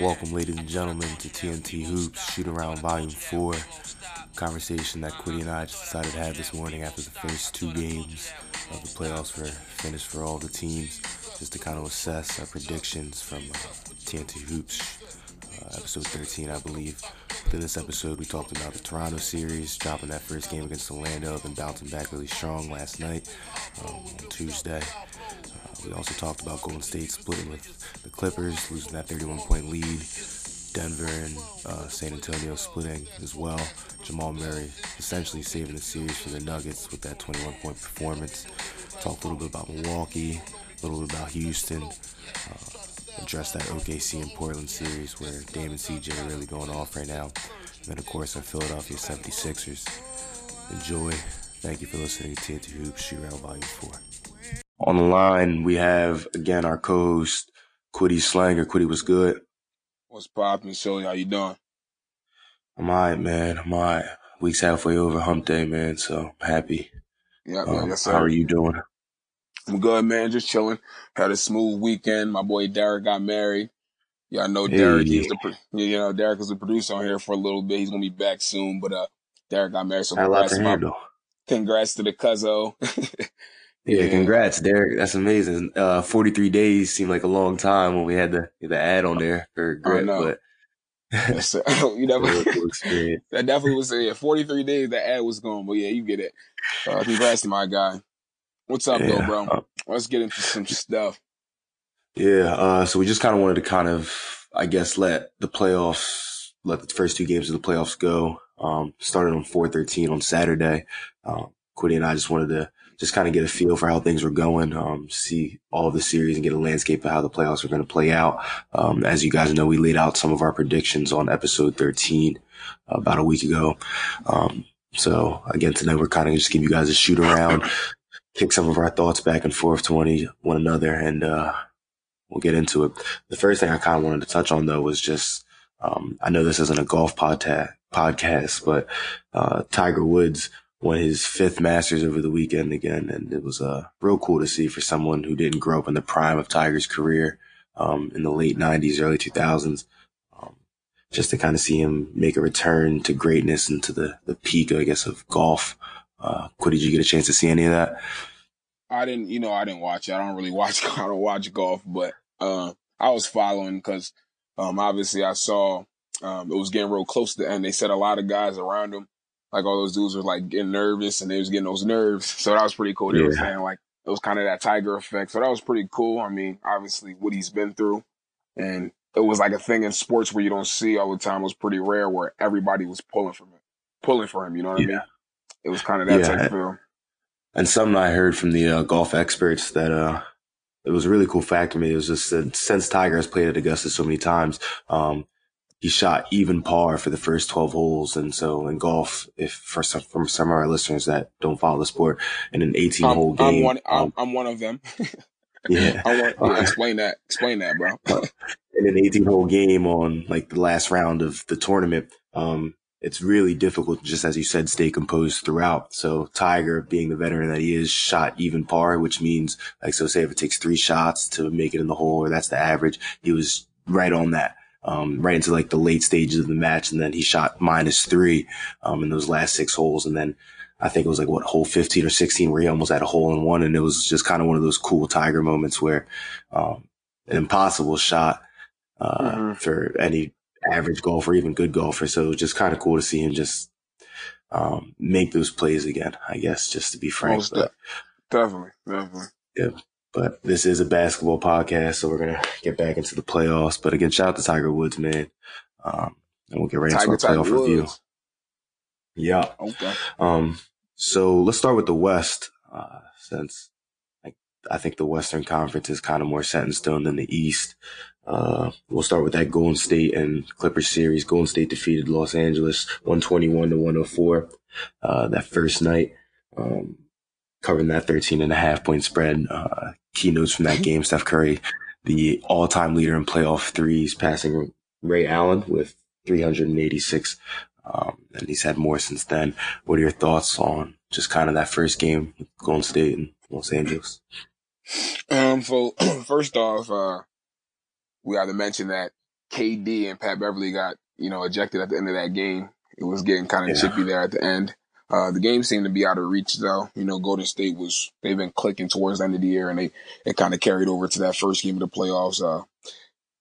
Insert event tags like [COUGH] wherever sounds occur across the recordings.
Welcome, ladies and gentlemen, to TNT Hoops Shoot Around Volume 4. Conversation that Quiddy and I just decided to have this morning after the first two games of the playoffs were finished for all the teams, just to kind of assess our predictions from uh, TNT Hoops, uh, episode 13, I believe. In this episode, we talked about the Toronto series, dropping that first game against Orlando, then bouncing back really strong last night um, on Tuesday. We also talked about Golden State splitting with the Clippers, losing that 31 point lead. Denver and uh, San Antonio splitting as well. Jamal Murray essentially saving the series for the Nuggets with that 21 point performance. Talked a little bit about Milwaukee, a little bit about Houston. Uh, address that OKC and Portland series where Dame and CJ are really going off right now. And then, of course, our Philadelphia 76ers. Enjoy. Thank you for listening to TNT Hoops Shoot Around Volume 4. On the line, we have, again, our co-host, Quiddy Slanger. Quiddy, was good? What's poppin', Sully? How you doing? I'm alright, man. I'm alright. Week's halfway over hump day, man, so I'm happy. Yeah, Um, yes, how are you doing? I'm good, man. Just chilling. Had a smooth weekend. My boy Derek got married. I know Hey. Derek. He's the pro- you know Derek was the producer on here for a little bit. He's gonna be back soon, but uh, Derek got married. So Had a lot congrats to to my handle. congrats to the cuzzo. [LAUGHS] Yeah, Yeah. congrats, Derek. That's amazing. Uh, 43 days seemed like a long time when we had the the ad on there for Grit, know. but [LAUGHS] you [LAUGHS] never. Really cool [LAUGHS] experience. that definitely was yeah. 43 days that ad was gone, but yeah, you get it. Uh, congrats to my guy. What's up, though, bro? uh, Let's get into some stuff. Yeah, uh, so we just kind of wanted to kind of, I guess, let the playoffs, let the first two games of the playoffs go. Um, started on 413 on Saturday. Um, Quiddy and I just wanted to just kind of get a feel for how things were going, um, see all the series and get a landscape of how the playoffs are going to play out. Um, as you guys know, we laid out some of our predictions on episode 13 uh, about a week ago. Um, so again, tonight we're kind of just giving you guys a shoot around, kick some of our thoughts back and forth to one, another and, uh, we'll get into it. The first thing I kind of wanted to touch on though was just, um, I know this isn't a golf podcast, but, uh, Tiger Woods won his fifth Masters over the weekend again. And it was, uh, real cool to see for someone who didn't grow up in the prime of Tiger's career, um, in the late nineties, early two thousands. Um, just to kind of see him make a return to greatness and to the, the peak, I guess, of golf. Uh, did you get a chance to see any of that? I didn't, you know, I didn't watch it. I don't really [LAUGHS] watch, I don't watch golf, but, uh, I was following because, um, obviously I saw, um, it was getting real close to the end. They said a lot of guys around him, like all those dudes were like getting nervous and they was getting those nerves. So that was pretty cool. They were Yeah. saying like, it was kind of that Tiger effect. So that was pretty cool. I mean, obviously what he's been through and it was like a thing in sports where you don't see all the time. It was pretty rare where everybody was pulling from him, pulling for him. You know what I Yeah. mean? It was kind of that Yeah. type of feel. And something I heard from the uh, golf experts that uh, it was a really cool fact to me. It was just that since Tiger has played at Augusta so many times, um, he shot even par for the first 12 holes. And so in golf, if for some, from some of our listeners that don't follow the sport, in an 18 I'm, hole I'm game, one. I'm, um, I'm one of them. [LAUGHS] yeah, I want, yeah, [LAUGHS] explain that. Explain that, bro. in an 18 hole game on like the last round of the tournament, um, it's really difficult, just as you said, stay composed throughout. So Tiger, being the veteran that he is, shot even par, which means like, so say if it takes three shots to make it in the hole, or that's the average, he was right on that. Um, right into like the late stages of the match. And then he shot minus three, um, in those last six holes. And then I think it was like what hole 15 or 16 where he almost had a hole in one. And it was just kind of one of those cool Tiger moments where, um, an impossible shot, uh, Mhm. for any average golfer, even good golfer. So it was just kind of cool to see him just, um, make those plays again, I guess, just to be frank. Most But, Definitely, definitely. But this is a basketball podcast, so we're going to get back into the playoffs. But again, shout out to Tiger Woods, man. Um, and we'll get right Tiger, into our playoff review. Yeah. Okay. Um, so let's start with the West, uh, since I, I think the Western Conference is kind of more set in stone than the East. Uh, we'll start with that Golden State and Clippers series. Golden State defeated Los Angeles 121 to 104, uh, that first night. Um, covering that 13 and a half point spread. Uh, keynotes from that game, Steph Curry, the all time leader in playoff threes, passing Ray Allen with 386. Um, and he's had more since then. What are your thoughts on just kind of that first game with Golden State and Los Angeles? Um, so [CLEARS THROAT] first off, uh, we got to mention that KD and Pat Beverley got, you know, ejected at the end of that game. It was getting kind of yeah. chippy there at the end. Uh, the game seemed to be out of reach though. You know, Golden State was, they've been clicking towards the end of the year and they, it kind of carried over to that first game of the playoffs. Uh,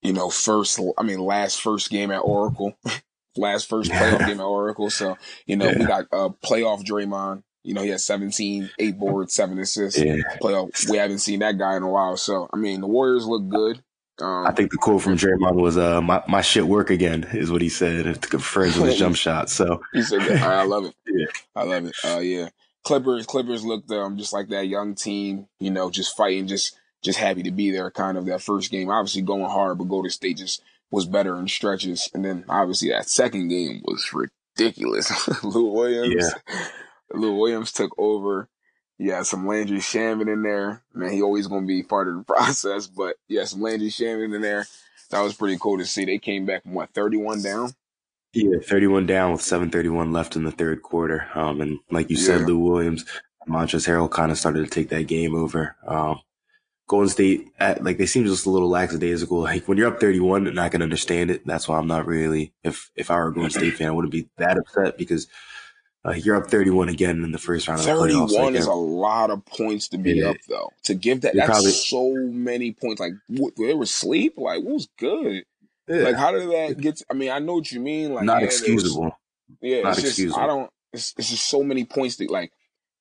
you know, first, I mean, last first game at Oracle, [LAUGHS] last first playoff [LAUGHS] game at Oracle. So, you know, yeah. we got, uh, playoff Draymond. You know, he had 17, eight boards, seven assists. Yeah. Playoff. We haven't seen that guy in a while. So, I mean, the Warriors look good. Um, I think the quote from Draymond was, uh, my, my shit work again is what he said [LAUGHS] to confirm with his [LAUGHS] jump shot. So he said, that. I love it. [LAUGHS] yeah. I love it. Uh, yeah. Clippers, Clippers looked, um, just like that young team, you know, just fighting, just, just happy to be there kind of that first game. Obviously going hard, but Golden State just was better in stretches. And then obviously that second game was ridiculous. Lou Williams, yeah. Lou Williams took over yeah, some Landry Shamet in there. Man, he always gonna be part of the [LAUGHS] process, but yeah, some Landry Shamet in there. That was pretty cool to see. They came back from what, 31 down? Yeah, 31 down with 731 left in the third quarter. Um, and like you said, Lou Williams, Montrezl Harrell kind of started to take that game over. Um, Golden State, at, like they seem just a little lackadaisical. [LAUGHS] Like when you're up 31, and I can understand it. That's why I'm not really, if, if I were a Golden State fan, I wouldn't be that upset because uh, you're up 31 again in the first round. 31 playoffs, is a lot of points to be yeah. up though. To give that, that's probably, so many points. Like what, they were sleep. Like what was good? Yeah. Like how did that get? To, I mean, I know what you mean. Like not yeah, excusable. yeah, not it's excusable. just I don't. It's, it's just so many points that like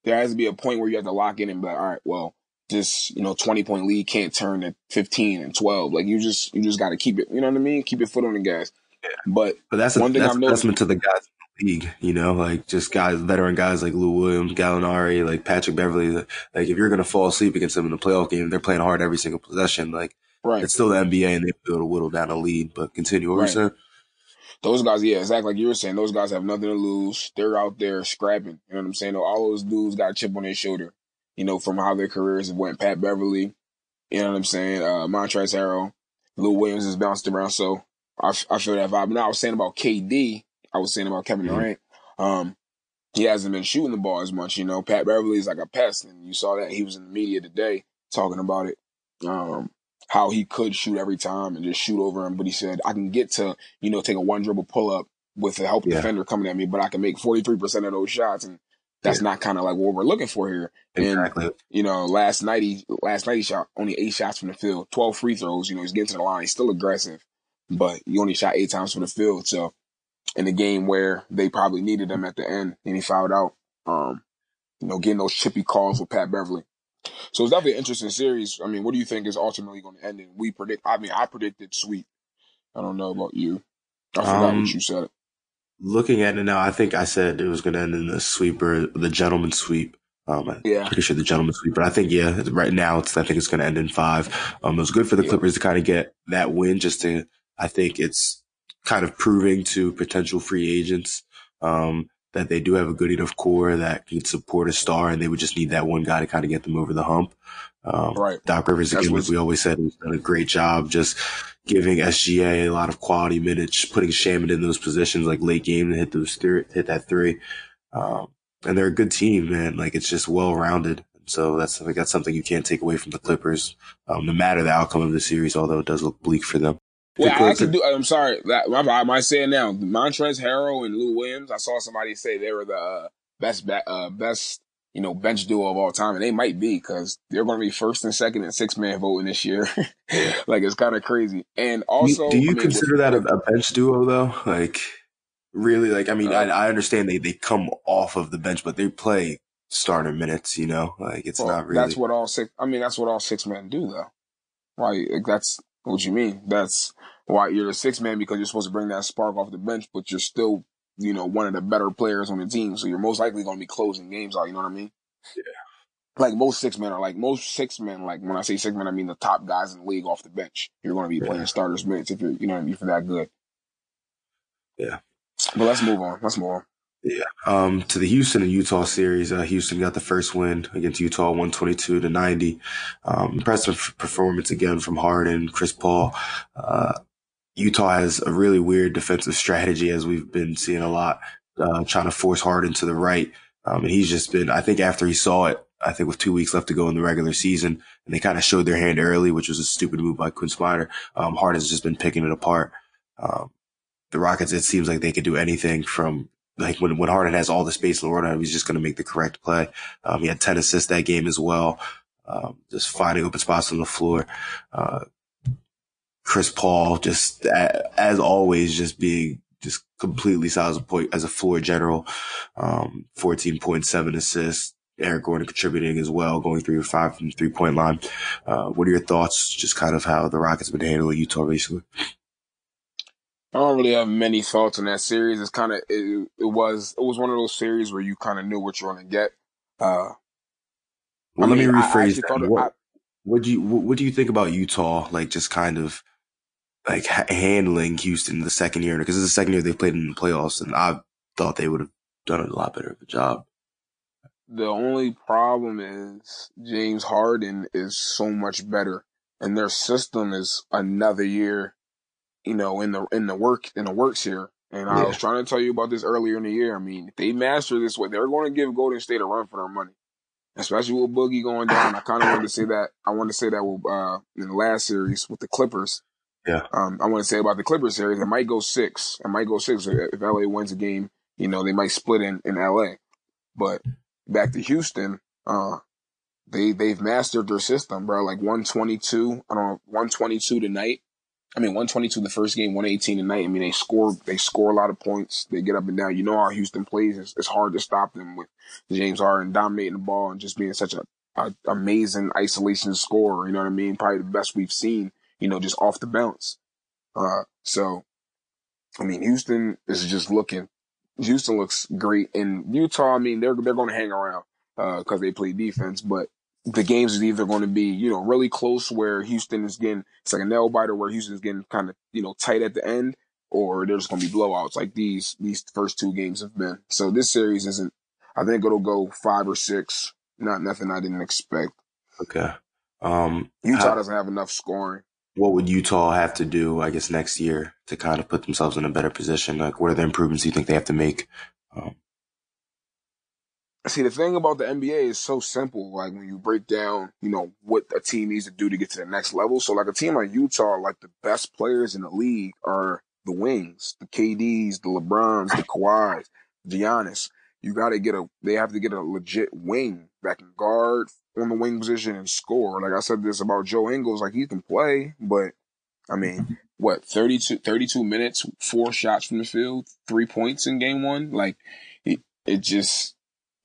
there has to be a point where you have to lock in and be like, all right, well, this you know 20 point lead can't turn to 15 and 12. Like you just you just got to keep it. You know what I mean? Keep your foot on the gas. Yeah. But but that's one a, thing that's I've noticed. To the guys league, you know, like just guys, veteran guys like Lou Williams, Gallinari, like Patrick Beverley. Like if you're going to fall asleep against them in the playoff game, they're playing hard every single possession. Like right. it's still the NBA and they be able to whittle down a lead, but continue over, right. Those guys, yeah, exactly like you were saying, those guys have nothing to lose. They're out there scrapping. You know what I'm saying? All those dudes got a chip on their shoulder, you know, from how their careers have went. Pat Beverley, you know what I'm saying? Uh, Montrezl Harrell, Lou Williams has bounced around. So I, I feel that vibe. Now I was saying about KD, I was saying about Kevin mm-hmm. Durant. Um, he hasn't been shooting the ball as much. You know, Pat Beverley is like a pest, and you saw that he was in the media today talking about it. Um, how he could shoot every time and just shoot over him, but he said I can get to you know take a one dribble pull up with a help yeah. defender coming at me, but I can make forty three percent of those shots, and that's yeah. not kind of like what we're looking for here. Exactly. And you know, last night he last night he shot only eight shots from the field, twelve free throws. You know, he's getting to the line, he's still aggressive, but he only shot eight times from the field. So in a game where they probably needed him at the end and he fouled out. Um, you know, getting those chippy calls with Pat Beverley. So it's definitely an interesting series. I mean, what do you think is ultimately going to end in? We predict, I mean, I predicted sweep. I don't know about you. I forgot um, what you said. Looking at it now, I think I said it was going to end in the sweeper, the gentleman sweep. Um, I'm yeah. pretty sure the gentleman sweep, but I think, yeah, right now it's, I think it's going to end in five. Um, it was good for the yeah. Clippers to kind of get that win just to, I think it's kind of proving to potential free agents um, that they do have a good enough core that can support a star, and they would just need that one guy to kind of get them over the hump. Um, right. Doc Rivers, again, like we always said, has done a great job just giving SGA a lot of quality minutes, putting Shamet in those positions like late game to hit those three, hit that three. Um, and they're a good team, man. Like it's just well rounded. So that's like that's something you can't take away from the Clippers, um, no matter the outcome of the series. Although it does look bleak for them. Well, I actually do. I'm sorry. That, I might say it now. Montrezl Harrell and Lou Williams. I saw somebody say they were the uh, best, uh, best, you know, bench duo of all time, and they might be because they're going to be first and second and six man voting this year. [LAUGHS] like it's kind of crazy. And also, do you, do you I mean, consider that a, a, bench duo though? Like, really? Like, I mean, uh, I, I understand they they come off of the bench, but they play starter minutes. You know, like it's well, not really. That's what all six. I mean, that's what all six men do though. Right? Like that's what you mean. That's why you're a six man because you're supposed to bring that spark off the bench, but you're still, you know, one of the better players on the team. So you're most likely going to be closing games out. You know what I mean? Yeah. Like most six men are like most six men. Like when I say six men, I mean the top guys in the league off the bench. You're going to be yeah. playing starters minutes if you're, you know what I mean, for that good. Yeah. But let's move on. Let's move on. Yeah. Um, to the Houston and Utah series, uh, Houston got the first win against Utah, 122 to 90. Um, impressive performance again from Harden, Chris Paul. Uh, Utah has a really weird defensive strategy, as we've been seeing a lot, uh, trying to force Harden to the right, Um, and he's just been, I think after he saw it, I think with two weeks left to go in the regular season, and they kind of showed their hand early, which was a stupid move by Quin Snyder. Um, Harden's just been picking it apart. Um, the Rockets, it seems like they could do anything from like when, when Harden has all the space in the world, he's just going to make the correct play. Um, he had 10 assists that game as well. Um, just finding open spots on the floor. Uh, Chris Paul, just as always, just being just completely solid as a point as a floor general. Um, 14.7 assists. Eric Gordon contributing as well, going three or five from the three point line. Uh, what are your thoughts? Just kind of how the Rockets have been handling Utah recently. I don't really have many thoughts on that series. It's kind of it, it, was it was one of those series where you kind of knew what you're going to get. Uh, well, I let mean, me rephrase that. What, I, what do you what, do you think about Utah? Like just kind of like handling Houston the second year because it's the second year they played in the playoffs, and I thought they would have done a lot better of a job. The only problem is James Harden is so much better, and their system is another year, you know, in the in the work in the works here. And I was trying to tell you about this earlier in the year. I mean, if they master this way, they're going to give Golden State a run for their money, especially with Boogie going down. I kind of wanted to say that. I wanted to say that with, uh, in the last series with the Clippers. Yeah. Um, I want to say about the Clippers series, it might go six. It might go six if LA wins a game. You know, they might split in in LA. But back to Houston, uh, they they've mastered their system, bro. Like 122, I don't know, 122 tonight. I mean, 122 the first game, 118 tonight. I mean, they score they score a lot of points. They get up and down. You know how Houston plays. It's, it's hard to stop them with James Harden dominating the ball and just being such a, a amazing isolation scorer. You know what I mean? Probably the best we've seen you know, just off the bounce. Uh, so, I mean, Houston is just looking, Houston looks great. And Utah, I mean, they're, they're going to hang around, uh, cause they play defense, but the games is either going to be, you know, really close where Houston is getting, it's like a nail biter where Houston's getting kind of, you know, tight at the end, or there's going to be blowouts like these, these first two games have been. So this series isn't, I think it'll go five or six. Not nothing I didn't expect. Okay. Um, Utah doesn't have enough scoring what would Utah have to do, I guess, next year to kind of put themselves in a better position? Like, what are the improvements you think they have to make? Um, See, the thing about the NBA is so simple. Like when you break down, you know, what a team needs to do to get to the next level. So like a team like Utah, like the best players in the league are the wings, the KDs, the LeBrons, the Kawhis, Giannis. You got to get a, they have to get a legit wing that can guard on the wing position and score. Like I said this about Joe Ingles, like he can play, but I mean, what, 32, 32 minutes, four shots from the field, three points in game one? Like it, it just,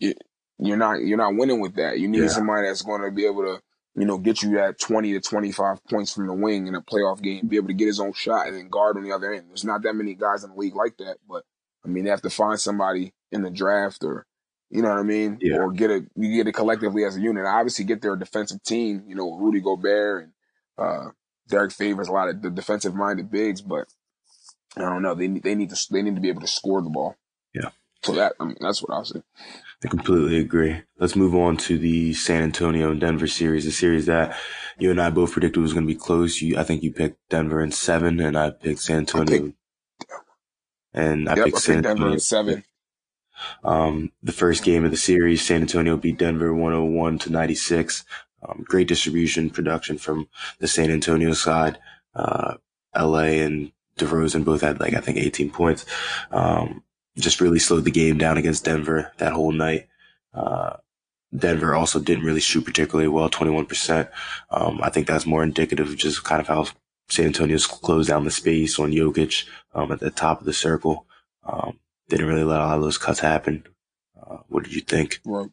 it, you're not, you're not winning with that. You need yeah. somebody that's going to be able to, you know, get you that 20 to 25 points from the wing in a playoff game, be able to get his own shot and then guard on the other end. There's not that many guys in the league like that, but I mean, they have to find somebody in the draft or you know what I mean? Yeah. Or get it, you get it collectively as a unit. Obviously, get their defensive team. You know, Rudy Gobert and uh, Derrick Favors a lot of the defensive minded bigs, but I don't know. They they need to they need to be able to score the ball. Yeah. So that I mean, that's what I'll say. I completely agree. Let's move on to the San Antonio and Denver series, a series that you and I both predicted was going to be close. You, I think you picked Denver in seven, and I picked San Antonio. I picked, and I yep, picked, I picked Denver in seven. Um, the first game of the series, San Antonio beat Denver 101 to 96. Um, great distribution production from the San Antonio side. Uh, LA and DeRozan both had like, I think 18 points. Um, just really slowed the game down against Denver that whole night. Uh, Denver also didn't really shoot particularly well, 21%. Um, I think that's more indicative of just kind of how San Antonio's closed down the space on Jokic, um, at the top of the circle. Um, didn't really let a lot of those cuts happen. Uh, what did you think? Right.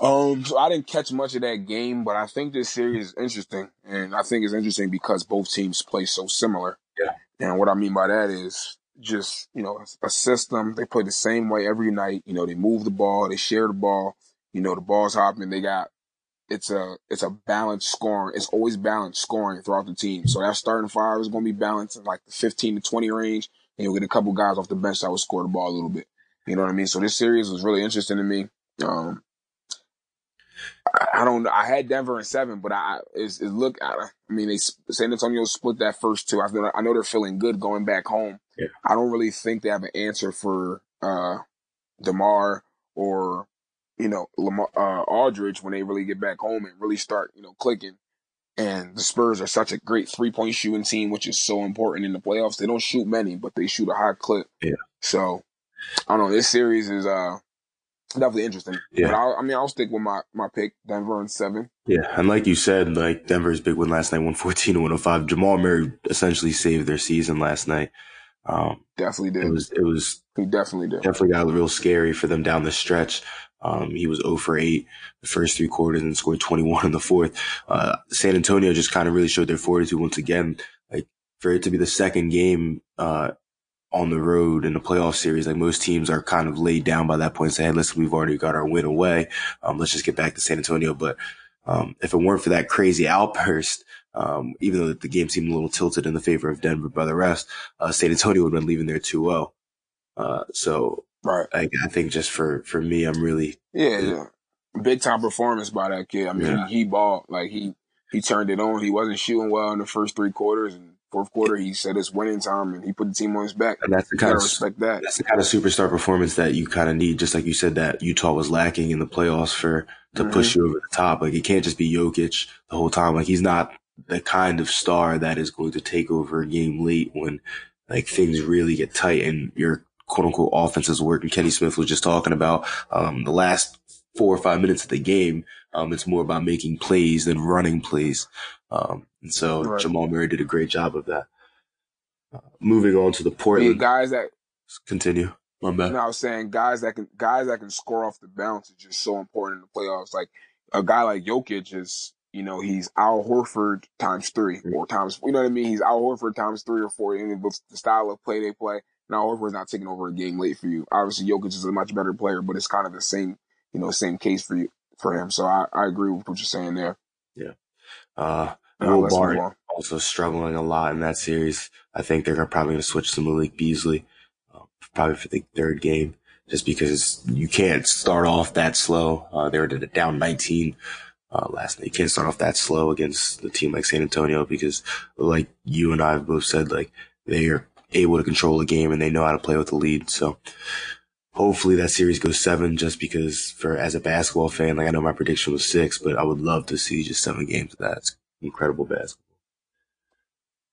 Um, so I didn't catch much of that game, but I think this series is interesting, and I think it's interesting because both teams play so similar. Yeah. And what I mean by that is just you know a system. They play the same way every night. You know, they move the ball, they share the ball. You know, the ball's hopping. They got it's a it's a balanced scoring. It's always balanced scoring throughout the team. So that starting five is going to be balanced in like the 15 to 20 range and you'll get a couple guys off the bench that will score the ball a little bit. You know what I mean? So this series was really interesting to me. Um, I, I don't. I had Denver in seven, but I is it look. I, I, mean, they San Antonio split that first two. I, I know they're feeling good going back home. Yeah. I don't really think they have an answer for uh, Demar or you know Lamar, uh, Aldridge when they really get back home and really start you know clicking. And the Spurs are such a great three point shooting team, which is so important in the playoffs. They don't shoot many, but they shoot a high clip. Yeah. So I don't know. This series is uh definitely interesting. Yeah. I mean, I'll stick with my my pick, Denver and seven. Yeah, and like you said, like Denver's big win last night, 114 to 105. Jamal Murray essentially saved their season last night. Um, Definitely did. it was it was he definitely did. definitely got real scary for them down the stretch. Um, he was 0 for 8 the first three quarters and scored 21 in the fourth. Uh, San Antonio just kind of really showed their fortitude once again. Like for it to be the second game, uh, on the road in the playoff series, like most teams are kind of laid down by that point and say, Hey, listen, we've already got our win away. Um, let's just get back to San Antonio. But, um, if it weren't for that crazy outburst, um, even though the game seemed a little tilted in the favor of Denver by the rest, uh, San Antonio would have been leaving there 2-0. Uh, so Right. I, I think just for, for me, I'm really, Yeah, yeah. Big time performance by that kid. I mean, Yeah. he, he balled like he he turned it on. He wasn't shooting well in the first three quarters, and fourth quarter he said it's winning time, and he put the team on his back. and that's the kind of, respect that. that's the kind of superstar performance that you kind of need. Just like you said that Utah was lacking in the playoffs for, to push mm-hmm. you over the top. Like it can't just be Jokic the whole time. Like he's not the kind of star that is going to take over a game late when like things really get tight and your quote unquote offenses is working. Kenny Smith was just talking about, um, the last four or five minutes of the game. Um, it's more about making plays than running plays. Um, and so Right. Jamal Murray did a great job of that. Uh, moving on to the Yeah, Portland. guys that Continue. My bad. you know, I was saying guys that can guys that can score off the bounce is just so important in the playoffs. Like a guy like Jokic is, you know, he's Al Horford times three or times, you know what I mean? He's Al Horford times three or four. And with the style of play they play, Al Horford's not taking over a game late for you. Obviously, Jokic is a much better player, but it's kind of the same, you know, same case for you for him. So I, I agree with what you're saying there. Yeah. Uh, Will let's move Bart on. also struggling a lot in that series. I think they're probably going to switch to Malik Beasley, uh, probably for the third game, just because you can't start off that slow. Uh, they were down 19 uh, last night. You can't start off that slow against a team like San Antonio because, like you and I have both said, like they are able to control the game and they know how to play with the lead. So hopefully that series goes seven just because for as a basketball fan, like I know my prediction was six, but I would love to see just seven games of that. It's incredible basketball.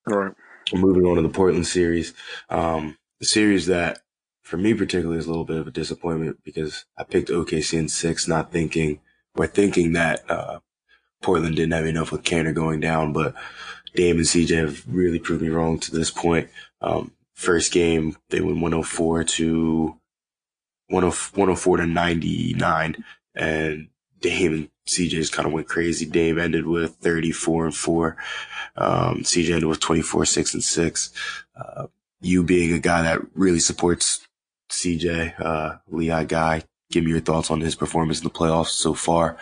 All right. Moving on to the Portland series, um, the series that for me particularly is a little bit of a disappointment because I picked OKC in six, not thinking or thinking that uh, Portland didn't have enough with Canner going down, but Dame and CJ have really proved me wrong to this point. Um, first game they went 104 to 104 to 99, and Dame and CJ just kind of went crazy. Dame ended with 34 and 4. Um, CJ ended with 24, 6 and 6. Uh, you being a guy that really supports CJ, uh, guy, give me your thoughts on his performance in the playoffs so far.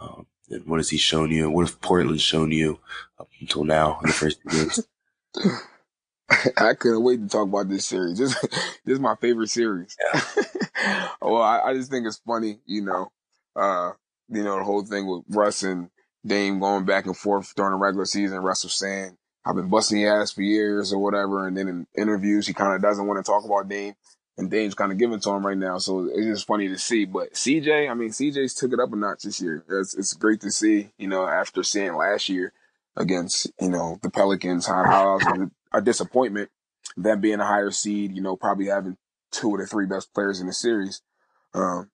Um, and what has he shown you? What have Portland shown you up until now in the first two games? [LAUGHS] I couldn't wait to talk about this series. This, [LAUGHS] this is my favorite series. [LAUGHS] well, I, I just think it's funny, you know, uh, you know, the whole thing with Russ and Dame going back and forth during the regular season. Russ was saying, I've been busting your ass for years or whatever. And then in interviews, he kind of doesn't want to talk about Dame and Dame's kind of giving to him right now. So it's just funny to see. But CJ, I mean, CJ's took it up a notch this year. It's, it's great to see, you know, after seeing last year against, you know, the Pelicans, how, how was a, a disappointment. Them being a higher seed, you know, probably having two of the three best players in the series. Um,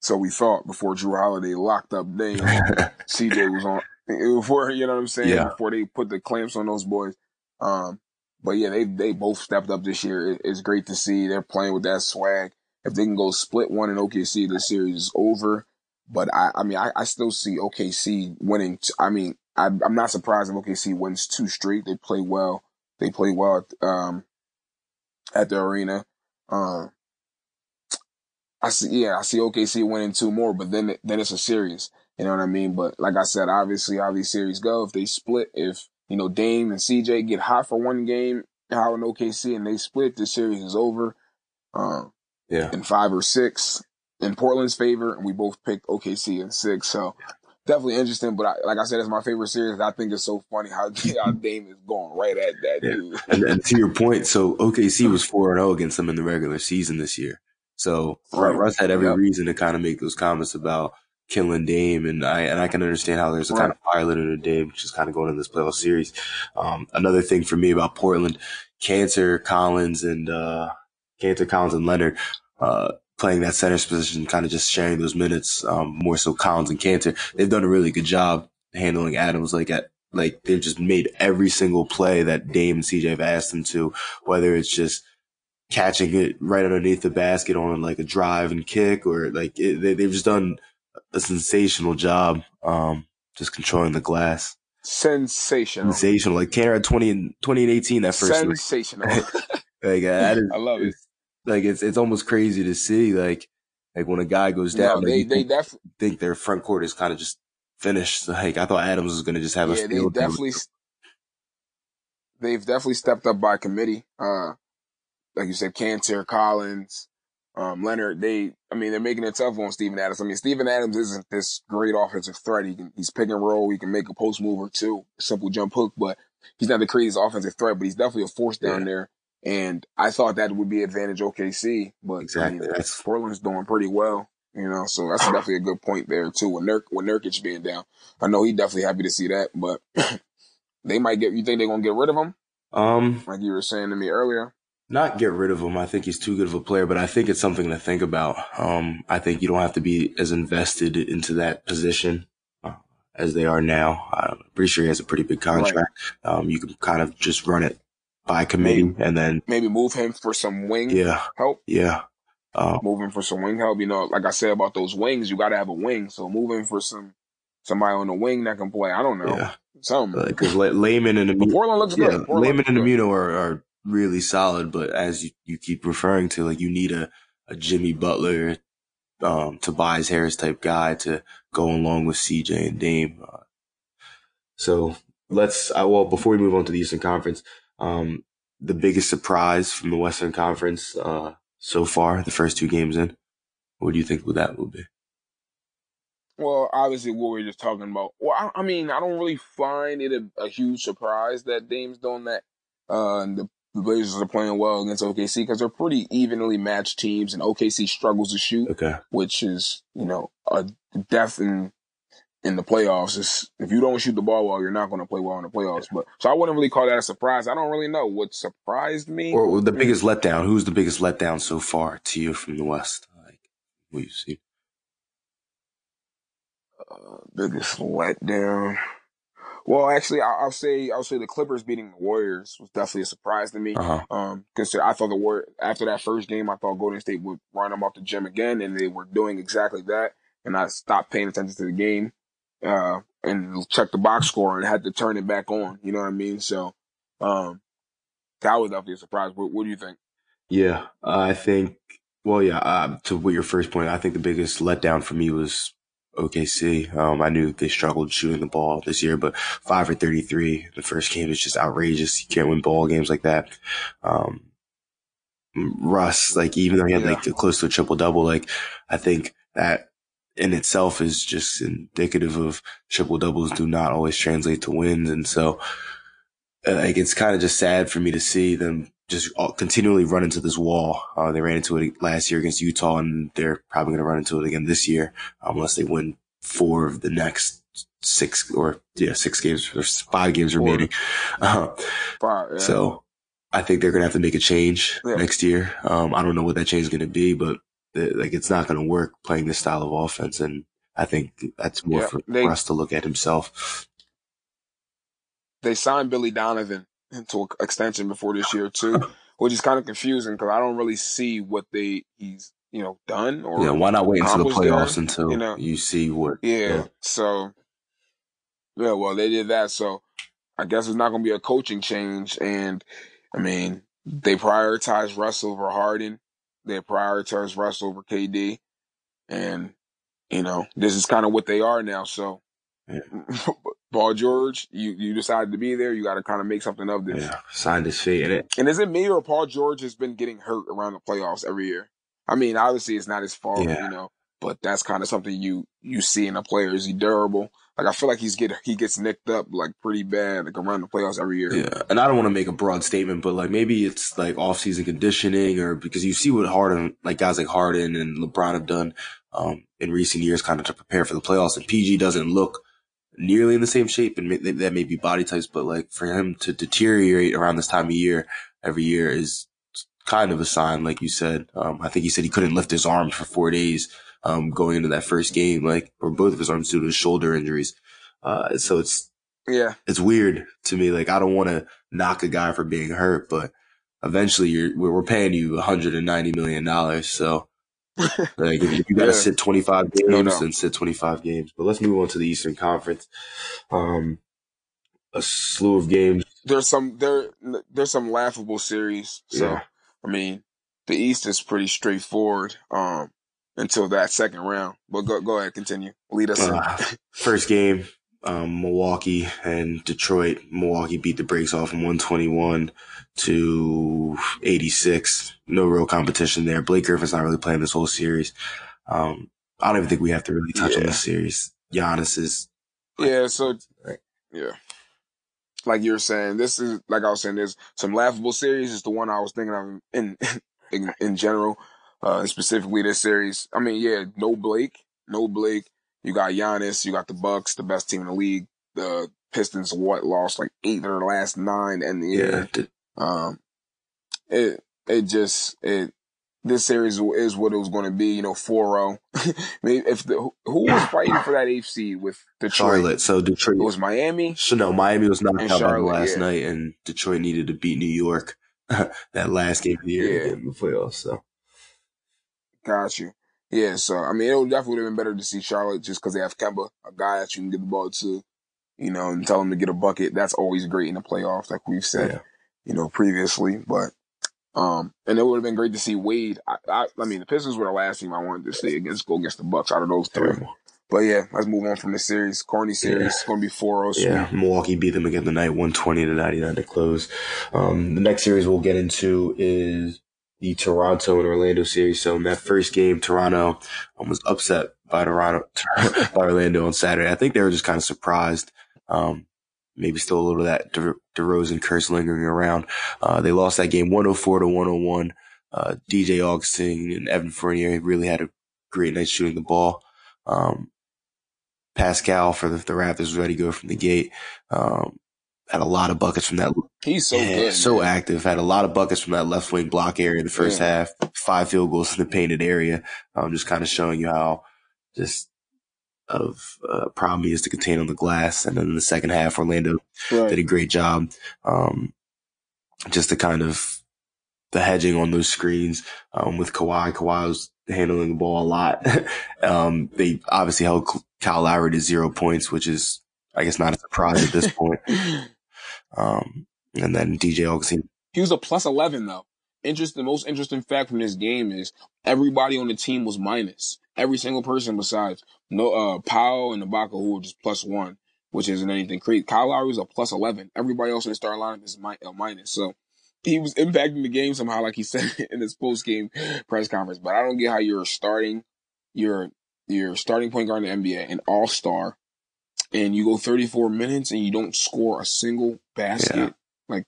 so we thought before Jrue Holiday locked up Dame, [LAUGHS] CJ was on before, you know what I'm saying? Yeah. Before they put the clamps on those boys. Um, but yeah, they, they both stepped up this year. It, it's great to see they're playing with that swag. If they can go split one in OKC, the series is over. But I, I mean, I, I still see OKC winning. T- I mean, I, I'm not surprised if OKC wins two straight. They play well. They play well, um, at the arena. Um, I see, yeah, I see OKC winning two more, but then, then it's a series. You know what I mean? But like I said, obviously how these series go, if they split, if, you know, Dame and CJ get hot for one game, how in OKC and they split, the series is over. Um, yeah. in five or six in Portland's favor, and we both picked OKC in six. So definitely interesting. But I, like I said, it's my favorite series. I think it's so funny how, [LAUGHS] how Dame is going right at that Yeah. dude. And, and to your point, so OKC [LAUGHS] was 4 0 against them in the regular season this year. So Right. Russ had every Yep. reason to kind of make those comments about killing Dame, and I and I can understand how there's a kind of pilot in a Dame, which is kind of going in this playoff series. Um, another thing for me about Portland, Kanter Collins, and uh, Kanter, Collins, and Leonard uh, playing that center position, kind of just sharing those minutes. Um, more so Collins and Kanter, they've done a really good job handling Adams. Like at like they've just made every single play that Dame and CJ have asked them to, whether it's just catching it right underneath the basket on like a drive and kick, or like it, they, they've just done a sensational job, um, just controlling the glass. Sensational. Sensational. Like Kanter had 20 and 20 and 18 that first week. Sensational. [LAUGHS] Like that is, I love it. it's, like it's, it's almost crazy to see. Like, like when a guy goes down, No, they you they think, definitely think their front court is kind of just finished. Like I thought Adams was going to just have a yeah they field with definitely they've definitely stepped up by committee. Uh, like you said, Kanter, Collins, um, Leonard. They I mean they're making it tough on Steven Adams. I mean Steven Adams isn't this great offensive threat. He can he's pick and roll. He can make a post move or two, simple jump hook, but he's not the craziest offensive threat. But he's definitely a force down Yeah. there. And I thought that would be advantage OKC, but Exactly. I mean, That's Portland's doing pretty well, you know, so that's definitely a good point there too. With Nurk, with Nurkic being down, I know he's definitely happy to see that, but [CLEARS THROAT] they might get. You think they're gonna get rid of him, um like you were saying to me earlier? Not get rid of him. I think he's too good of a player, but I think it's something to think about. Um, I think you don't have to be as invested into that position uh, as they are now. I'm pretty sure he has a pretty big contract. Um, you can kind of just run it by committee and then, Maybe move him for some wing yeah, help. yeah. Um, Move him for some wing help. You know, like I said about those wings, you got to have a wing. So move him for some somebody on the wing that can play. I don't know yeah. something. Because Layman and Amu- Portland looks yeah, good. Portland Layman and. Aminu are, are really solid, but as you, you keep referring to, like you need a, a Jimmy Butler, um, Tobias Harris type guy to go along with CJ and Dame. Uh, so let's, I, well, before we move on to the Eastern Conference, um, the biggest surprise from the Western Conference, uh, so far, the first two games in, what do you think that will be? Well, obviously, what we are just talking about. Well, I, I mean, I don't really find it a, a huge surprise that Dame's doing that. Uh, the, the Blazers are playing well against OKC because they're pretty evenly matched teams, and OKC struggles to shoot, Okay. which is you know a death in in the playoffs. Is if you don't shoot the ball well, you're not going to play well in the playoffs. But so I wouldn't really call that a surprise. I don't really know what surprised me. Or the biggest letdown, who's the biggest letdown so far to you from the West? Like, what you see? uh, biggest letdown. Well, actually, I, I'll say I'll say the Clippers beating the Warriors was definitely a surprise to me. Uh huh. Um, because I thought the War after that first game, I thought Golden State would run them off the gym again, and they were doing exactly that. And I stopped paying attention to the game, uh, and checked the box score and had to turn it back on. You know what I mean? So, um, that was definitely a surprise. What, what do you think? Yeah, I think. Well, yeah. Uh, to what your first point, I think the biggest letdown for me was OKC. Um, I knew they struggled shooting the ball this year, but five for thirty-three the first game is just outrageous. You can't win ball games like that. Um, Russ, like even though he had Yeah. like close to a triple double, like I think that in itself is just indicative of triple doubles do not always translate to wins, and so uh, like it's kind of just sad for me to see them just continually run into this wall. Uh, they ran into it last year against Utah, and they're probably going to run into it again this year um, unless they win four of the next six or yeah six games. There's five games Four. remaining. [LAUGHS] Uh, Five, yeah. so I think they're going to have to make a change Yeah. next year. Um, I don't know what that change is going to be, but uh, like it's not going to work playing this style of offense, and I think that's more Yeah, for they- Russ to look at himself. they signed Billy Donovan into an extension before this year too, which is kind of confusing because I don't really see what they he's you know done or Yeah, why not wait until the playoffs until you know? you see what? Yeah. Yeah. So, yeah, well, they did that. So, I guess it's not going to be a coaching change. And, I mean, they prioritize Russ over Harden. They prioritize Russ over KD. And, you know, this is kind of what they are now. So, Yeah. [LAUGHS] Paul George, you, you decided to be there. You got to kind of make something of this. Yeah, signed his fate. And it, And is it me or Paul George has been getting hurt around the playoffs every year? I mean, obviously it's not his fault, Yeah. you know, but that's kind of something you you see in a player. Is he durable? Like I feel like he's get he gets nicked up like pretty bad like around the playoffs every year. Yeah, and I don't want to make a broad statement, but like maybe it's like off season conditioning, or because you see what Harden, like guys like Harden and LeBron have done um, in recent years, kind of to prepare for the playoffs. And PG doesn't look nearly in the same shape, and that may be body types, but like for him to deteriorate around this time of year every year is kind of a sign, like you said. Um, I think he said he couldn't lift his arms for four days um, going into that first game, like, or both of his arms due to his shoulder injuries. Uh, so it's, yeah, it's weird to me. Like, I don't want to knock a guy for being hurt, but eventually you're, we're paying you $190 million. So, [LAUGHS] like, if you got to yeah. sit 25 games, no, no. then sit 25 games. But let's move on to the Eastern Conference. Um, a slew of games. There's some there there's some laughable series. So yeah. I mean, the East is pretty straightforward. Um, until that second round. But go go ahead, continue. Lead us. Uh, first game, um, Milwaukee and Detroit. Milwaukee beat the brakes off in 121 to 86. No real competition there. Blake Griffin's not really playing this whole series. Um, I don't even think we have to really touch yeah. on this series. Giannis is. Yeah. So. Yeah. Like you were saying, this is like I was saying. There's some laughable series. Is the one I was thinking of in [LAUGHS] in, in general uh, specifically this series. I mean, yeah, no Blake, no Blake. You got Giannis, you got the Bucks, the best team in the league. The Pistons, what lost like eight of their last nine, and yeah, um, it it just it this series is what it was going to be. You know, 4-0. [LAUGHS] if the who was [LAUGHS] fighting for that AFC with Detroit? Charlotte. So Detroit it was Miami. So no, Miami was knocked out Charlotte, last yeah. night, and Detroit needed to beat New York [LAUGHS] that last game of the year yeah. in the playoffs. So Got you. Yeah, so I mean, it would definitely have been better to see Charlotte just because they have Kemba, a guy that you can get the ball to, you know, and tell him to get a bucket. That's always great in the playoffs, like we've said, yeah. you know, previously. But um, and it would have been great to see Wade. I, I, I, mean, the Pistons were the last team I wanted to see against go against the Bucks out of those three. But yeah, let's move on from the series. Corny series. Yeah. It's going to be 4 0 Yeah, Milwaukee beat them again tonight, 120 to 99 to close. Um, the next series we'll get into is the Toronto and Orlando series. So in that first game, Toronto was upset by Toronto, [LAUGHS] by Orlando on Saturday. I think they were just kind of surprised. Um, maybe still a little of that De- DeRozan curse lingering around. Uh, they lost that game 104 to 101. Uh, DJ Augustin and Evan Fournier really had a great night shooting the ball. Um, Pascal for the, the Raptors was ready to go from the gate. Um, had a lot of buckets from that. He's so yeah, good, so man. active. Had a lot of buckets from that left wing block area in the first yeah. half. Five field goals in the painted area. Um, just kind of showing you how just of uh, problem he is to contain on the glass. And then in the second half, Orlando right. did a great job. Um, just to kind of the hedging on those screens um, with Kawhi. Kawhi was handling the ball a lot. [LAUGHS] um, they obviously held Kyle Lowry to zero points, which is I guess not a surprise at this [LAUGHS] point. Um, and then DJ Augustin. He was a plus 11 though. Interesting. the most interesting fact from this game is everybody on the team was minus. Every single person besides no, uh, Powell and Ibaka who were just plus one, which isn't anything crazy. Kyle Lowry was a plus 11. Everybody else in the starting lineup is mi- a minus. So he was impacting the game somehow, like he [LAUGHS] said in his post game press conference. But I don't get how you're starting, you're, you're starting point guard in the NBA, an all star and you go 34 minutes and you don't score a single basket, yeah. like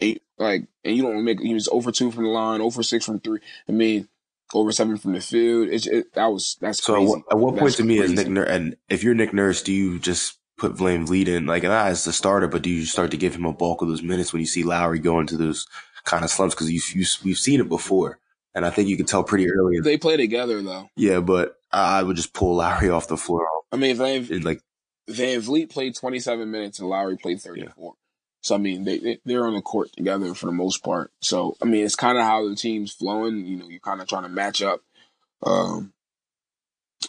eight, like, and you don't make, he was over two from the line, over six from three. I mean, over seven from the field. It's, it, that was, that's so crazy. at what, point to me is Nick Nurse, and if you're Nick Nurse, do you just put VanVleet in, like, not as the starter, but do you start to give him a bulk of those minutes when you see Lowry go into those kind of slumps? Cause you, you, we've seen it before. And I think you can tell pretty early. They play together though. Yeah, but I would just pull Lowry off the floor. I mean, Van, like VanVleet played 27 minutes and Lowry played 34. Yeah. So I mean, they they're on the court together for the most part. So I mean, it's kind of how the team's flowing. You know, you're kind of trying to match up, um,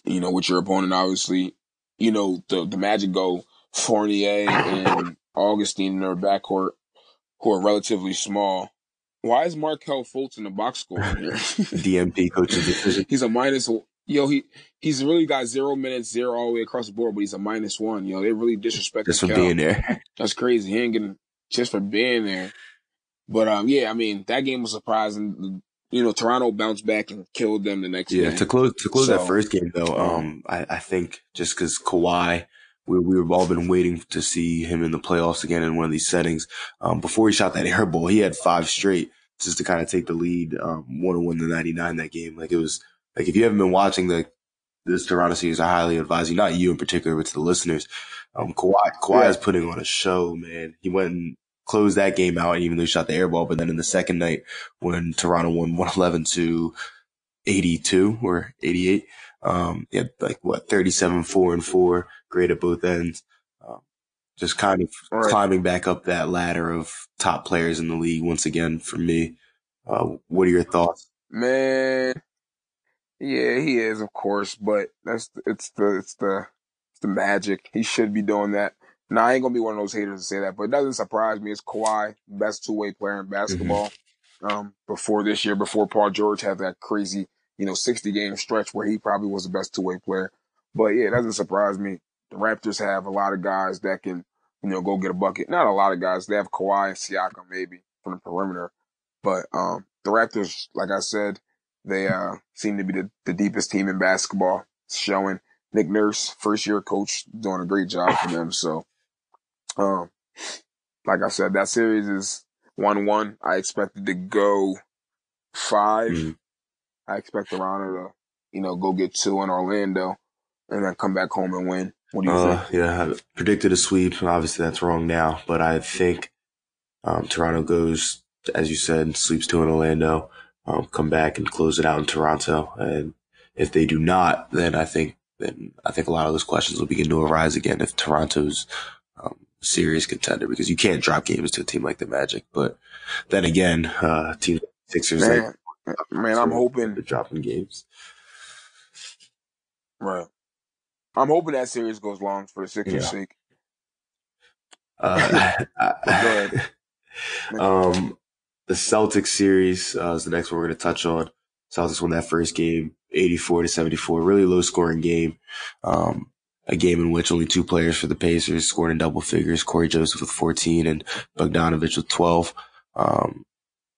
you know, with your opponent. Obviously, you know the the Magic go Fournier and Augustin in their backcourt, who are relatively small. Why is Markelle Fultz in the box score here? [LAUGHS] DNP coach's decision. [LAUGHS] He's a minus yo, he he's really got zero minutes, zero all the way across the board, but he's a minus one. Yo, they really disrespect just for Cal. being there. [LAUGHS] That's crazy. He ain't getting just for being there. But um, yeah, I mean that game was surprising. you know, Toronto bounced back and killed them the next Yeah, game. to close to close that first game though, um, I, I think just because Kawhi, we we've all been waiting to see him in the playoffs again in one of these settings. Um, before he shot that air ball, he had five straight just to kind of take the lead, um, one to win the ninety nine that game. Like it was like if you haven't been watching the this Toronto series, I highly advise you, not you in particular, but to the listeners. Um, Kawhi Kawhi Yeah. is putting on a show, man. He went and closed that game out, even though he shot the air ball. But then in the second night, when Toronto won one eleven to 82 or 88. Um, he had like what 37, four and four, great at both ends. Um, just kind of Right. climbing back up that ladder of top players in the league once again for me. Uh, what are your thoughts? Man, yeah, he is, of course, but that's it's the it's the it's the magic. He should be doing that. Now I ain't gonna be one of those haters to say that, but it doesn't surprise me. It's Kawhi, best two way player in basketball. Um, before this year, before Paul George had that crazy, you know, sixty game stretch where he probably was the best two way player. But yeah, it doesn't surprise me. The Raptors have a lot of guys that can, you know, go get a bucket. Not a lot of guys. They have Kawhi and Siakam maybe from the perimeter. But um, the Raptors, like I said, they uh, seem to be the, the deepest team in basketball. Showing Nick Nurse, first year coach, doing a great job for them. So, um, like I said, that series is one one. I expected to go five. Mhm. I expect Toronto to, you know, go get two in Orlando and then come back home and win. What do you Uh, think? yeah, I predicted a sweep. Obviously, that's wrong now, but I think um, Toronto goes, as you said, sweeps two in Orlando, um, come back and close it out in Toronto. And if they do not, then I think then I think a lot of those questions will begin to arise again if Toronto's um, serious contender because you can't drop games to a team like the Magic. But then again, uh, the Sixers Man, like man, I'm hoping they're dropping games. right. I'm hoping that series goes long for the Sixers' Yeah. sake. Uh, [LAUGHS] ahead. [LAUGHS] um, the Celtics series uh, is the next one we're going to touch on. Celtics won that first game, 84 to 74, really low scoring game. Um, a game in which only two players for the Pacers scored in double figures, Cory Joseph with 14 and Bogdanovich with 12. Um,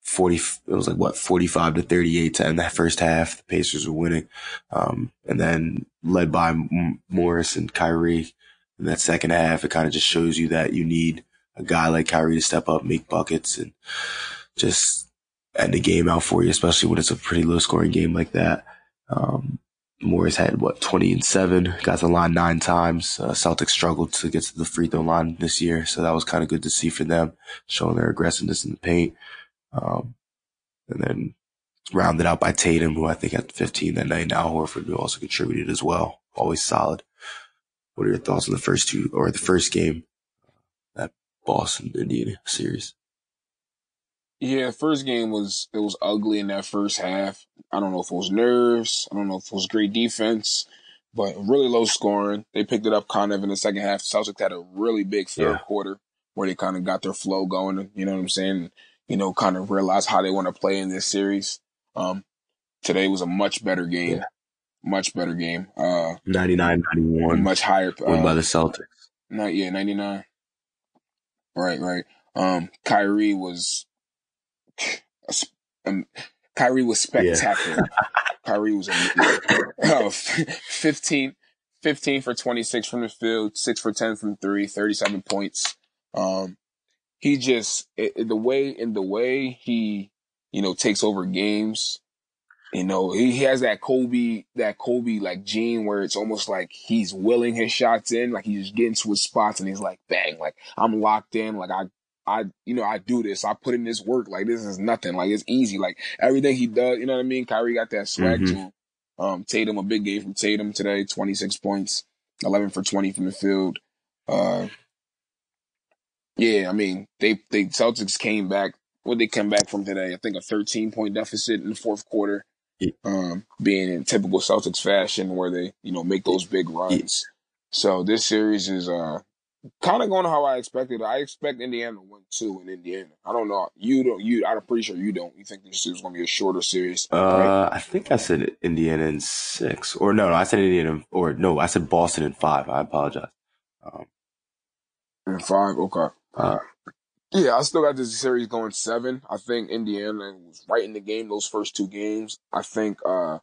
40, it was like what, 45 to 38 to end that first half. The Pacers were winning. Um, and then led by M- Morris and Kyrie in that second half, it kind of just shows you that you need a guy like Kyrie to step up, make buckets, and just end the game out for you, especially when it's a pretty low scoring game like that. Um, Morris had what 20 and seven, got the line nine times. Uh, Celtics struggled to get to the free throw line this year, so that was kind of good to see for them, showing their aggressiveness in the paint. Um, and then rounded out by Tatum, who I think had 15 that night. Now Horford who also contributed as well, always solid. What are your thoughts on the first two or the first game, that Boston Indiana series? Yeah, first game was it was ugly in that first half. I don't know if it was nerves. I don't know if it was great defense, but really low scoring. They picked it up kind of in the second half. Celtics had a really big third Yeah. quarter where they kind of got their flow going. You know what I'm saying? You know, kind of realized how they want to play in this series. Um, today was a much better game, Yeah. much better game. Uh, 99 91, much higher. won by Uh, the Celtics. not yeah, 99. Right, right. Um, Kyrie was, um, Kyrie was spectacular. [LAUGHS] Kyrie was. Oh, 15, 15 for 26 from the field, 6 for 10 from 3, 37 points. Um, he just, it, it- the way, in the way he, you know, takes over games, you know, he, he has that Kobe, that Kobe like gene where it's almost like he's willing his shots in, like he's just getting to his spots and he's like, bang, like I'm locked in, like I, I, you know, I do this, I put in this work, like this is nothing, like it's easy, like everything he does, you know what I mean? Kyrie got that swag Mhm. to him. Um, Tatum, a big game from Tatum today, 26 points, 11 for 20 from the field. Uh, yeah, I mean, they, they, Celtics came back, what they come back from today? I think a 13 point deficit in the fourth quarter. Yeah. Um, being in typical Celtics fashion where they, you know, make those big runs. So this series is, uh, kind of going how I expected. I expect Indiana to win two in Indiana. I don't know. You don't, you, I'm pretty sure you don't. You think this is going to be a shorter series. right? Uh, I think I said Indiana in six, or no, no, I said Indiana, or no, I said Boston in five. I apologize. Um, In five, okay. uh, Yeah, I still got this series going seven. I think Indiana was right in the game those first two games. I think uh,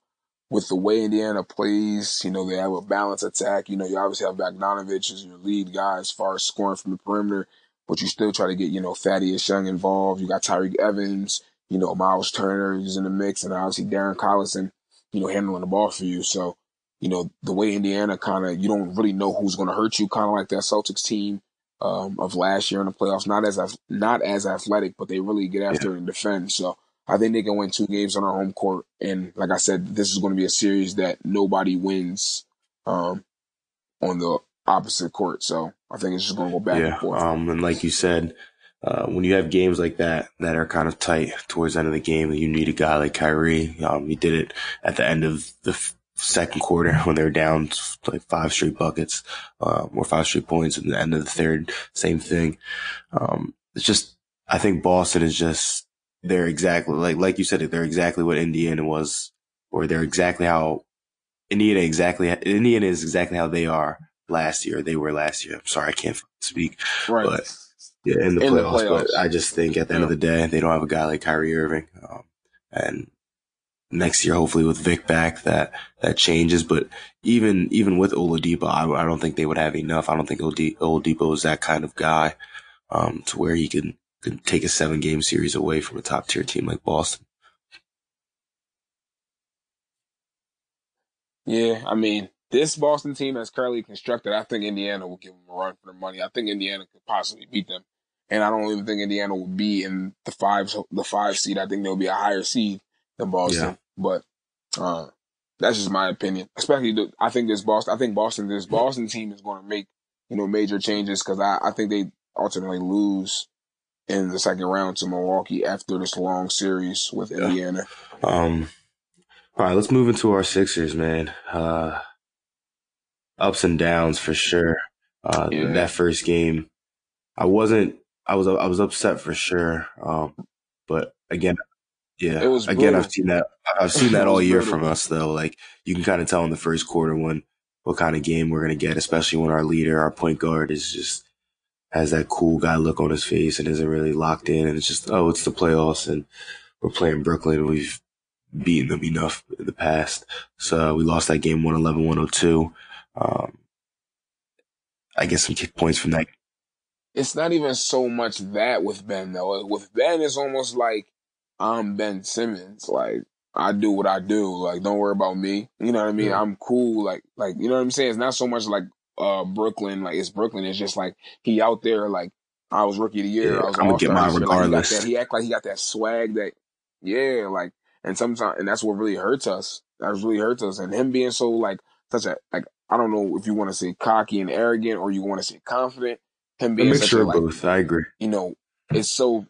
with the way Indiana plays, you know, they have a balanced attack. You know, you obviously have Bogdanovich as your lead guy as far as scoring from the perimeter, but you still try to get, you know, Thaddeus Young involved. You got Tyreke Evans, you know, Miles Turner is in the mix, and obviously Darren Collison, you know, handling the ball for you. So, you know, the way Indiana kind of, you don't really know who's going to hurt you, kind of like that Celtics team um, of last year in the playoffs. Not as not as athletic, but they really get after yeah. and defend. So I think they can win two games on our home court. And like I said, this is going to be a series that nobody wins um, on the opposite court. So I think it's just going to go back yeah, and forth. Um, and like you said, uh, when you have games like that that are kind of tight towards the end of the game, you need a guy like Kyrie. Um, he did it at the end of the second quarter [LAUGHS] when they were down like five straight buckets, um, or five straight points at the end of the third. Same thing. Um, it's just, I think Boston is just, they're exactly like, like you said, they're exactly what Indiana was, or they're exactly how Indiana exactly, Indiana is exactly how they are last year. They were last year. I'm sorry, I can't speak. Right. But yeah, in the, in playoffs, the playoffs. But I just think at the end of the day, they don't have a guy like Kyrie Irving. Um, and next year, hopefully with Vic back, that that changes. But even even with Oladipo, I, I don't think they would have enough. I don't think Oladipo is that kind of guy um, to where he can can take a seven game series away from a top tier team like Boston. Yeah, I mean, this Boston team that's currently constructed, I think Indiana will give them a run for their money. I think Indiana could possibly beat them, and I don't even think Indiana will be in the five the five seed. I think they'll be a higher seed than Boston. Yeah. But uh, that's just my opinion. Especially, the, I think this Boston. I think Boston. This Boston team is going to make you know major changes because I, I think they ultimately lose in the second round to Milwaukee after this long series with yeah. Indiana. Um. All right, let's move into our Sixers, man. Uh, ups and downs for sure. Uh, yeah. that first game, I wasn't. I was. I was upset for sure. Um, but again, yeah, it was again. I've seen that. I've seen that [LAUGHS] all year brutal. from us, though. Like you can kind of tell in the first quarter when what kind of game we're gonna get, especially when our leader, our point guard, is just has that cool guy look on his face and isn't really locked in, and it's just oh, it's the playoffs, and we're playing Brooklyn, we've beaten them enough in the past. So we lost that game 111 102. Um, I get some kick points from that. It's not even so much that with Ben though. With Ben, it's almost like I'm Ben Simmons. Like I do what I do. Like don't worry about me. You know what I mean? Yeah. I'm cool. Like like you know what I'm saying? It's not so much like uh Brooklyn. Like it's Brooklyn. It's just like he out there. Like I was rookie of the year. Yeah, I was I'm gonna get mine regardless. Like he, he act like he got that swag. That yeah. Like and sometimes and that's what really hurts us. That really hurts us. And him being so like such a like I don't know if you want to say cocky and arrogant or you want to say confident. Him being a mixture of both. I agree. You know, it's so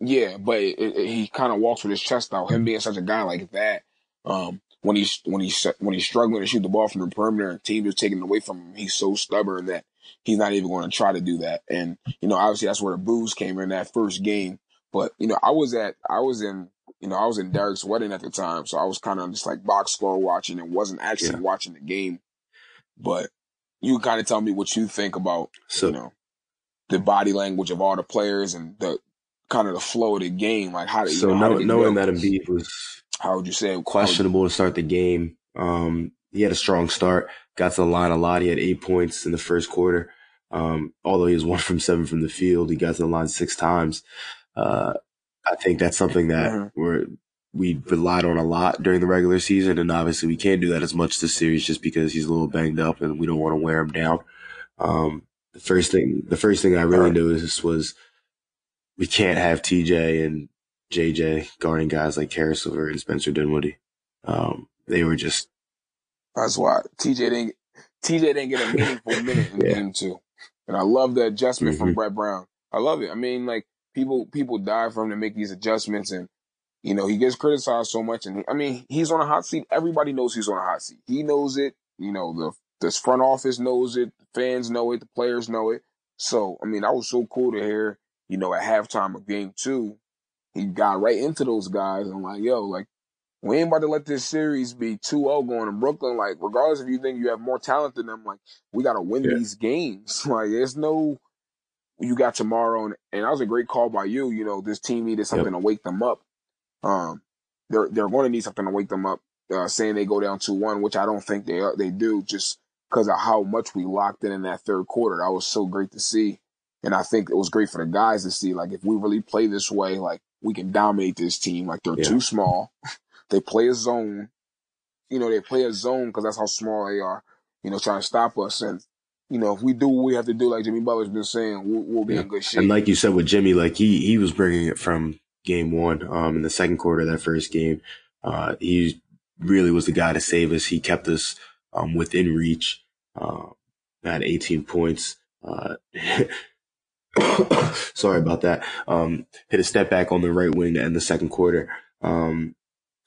yeah, but it, it, he kind of walks with his chest out. Him being such a guy like that, um, when he's when he's when he's struggling to shoot the ball from the perimeter and teams are taking it away from him, he's so stubborn that he's not even going to try to do that. And you know, obviously that's where the boos came in that first game. But you know, I was at I was in you know I was in Derek's wedding at the time, so I was kind of just like box score watching and wasn't actually yeah. watching the game. But you kind of tell me what you think about so, you know the body language of all the players and the kind of the flow of the game? Like how? So you know, knowing that Embiid was how would you say it? questionable to start the game, um, he had a strong start. Got to the line a lot. He had eight points in the first quarter. Um, although he was [LAUGHS] one from seven from the field, he got to the line six times. Uh, I think that's something that mm-hmm. we're we relied on a lot during the regular season, and obviously we can't do that as much this series just because he's a little banged up, and we don't want to wear him down. Um, the first thing, the first thing I really noticed was we can't have TJ and JJ guarding guys like Caris LeVert and Spencer Dinwiddie. Um, they were just. That's why TJ didn't. TJ didn't get a meaningful [LAUGHS] minute in yeah. game two, and I love the adjustment mm-hmm. from Brett Brown. I love it. I mean, like people people die for him to make these adjustments, and you know he gets criticized so much. And I mean, he's on a hot seat. Everybody knows he's on a hot seat. He knows it. You know the this front office knows it. The fans know it. The players know it. So I mean, that was so cool to hear you know, at halftime of game two, he got right into those guys. I'm like, yo, like, we ain't about to let this series be 2-0 going to Brooklyn. Like, regardless if you think you have more talent than them, like, we got to win yeah. these games. [LAUGHS] Like, there's no, you got tomorrow, and, and that was a great call by you. You know, this team needed something yep. to wake them up. Um, they're they're going to need something to wake them up. Uh, saying they go down two one, which I don't think they are, they do, just because of how much we locked in in that third quarter. That was so great to see, and I think it was great for the guys to see. Like if we really play this way, like we can dominate this team. Like they're yeah. too small. [LAUGHS] they play a zone. You know, they play a zone because that's how small they are. You know, trying to stop us. And you know, if we do what we have to do, like Jimmy Butler's been saying, we'll, we'll be yeah. in good shape. And like you said with Jimmy, like he he was bringing it from game one, um, in the second quarter of that first game. Uh, he really was the guy to save us. He kept us um, within reach. Uh, had 18 points. Uh, [LAUGHS] [COUGHS] sorry about that. Um, hit a step back on the right wing to end the second quarter. Um,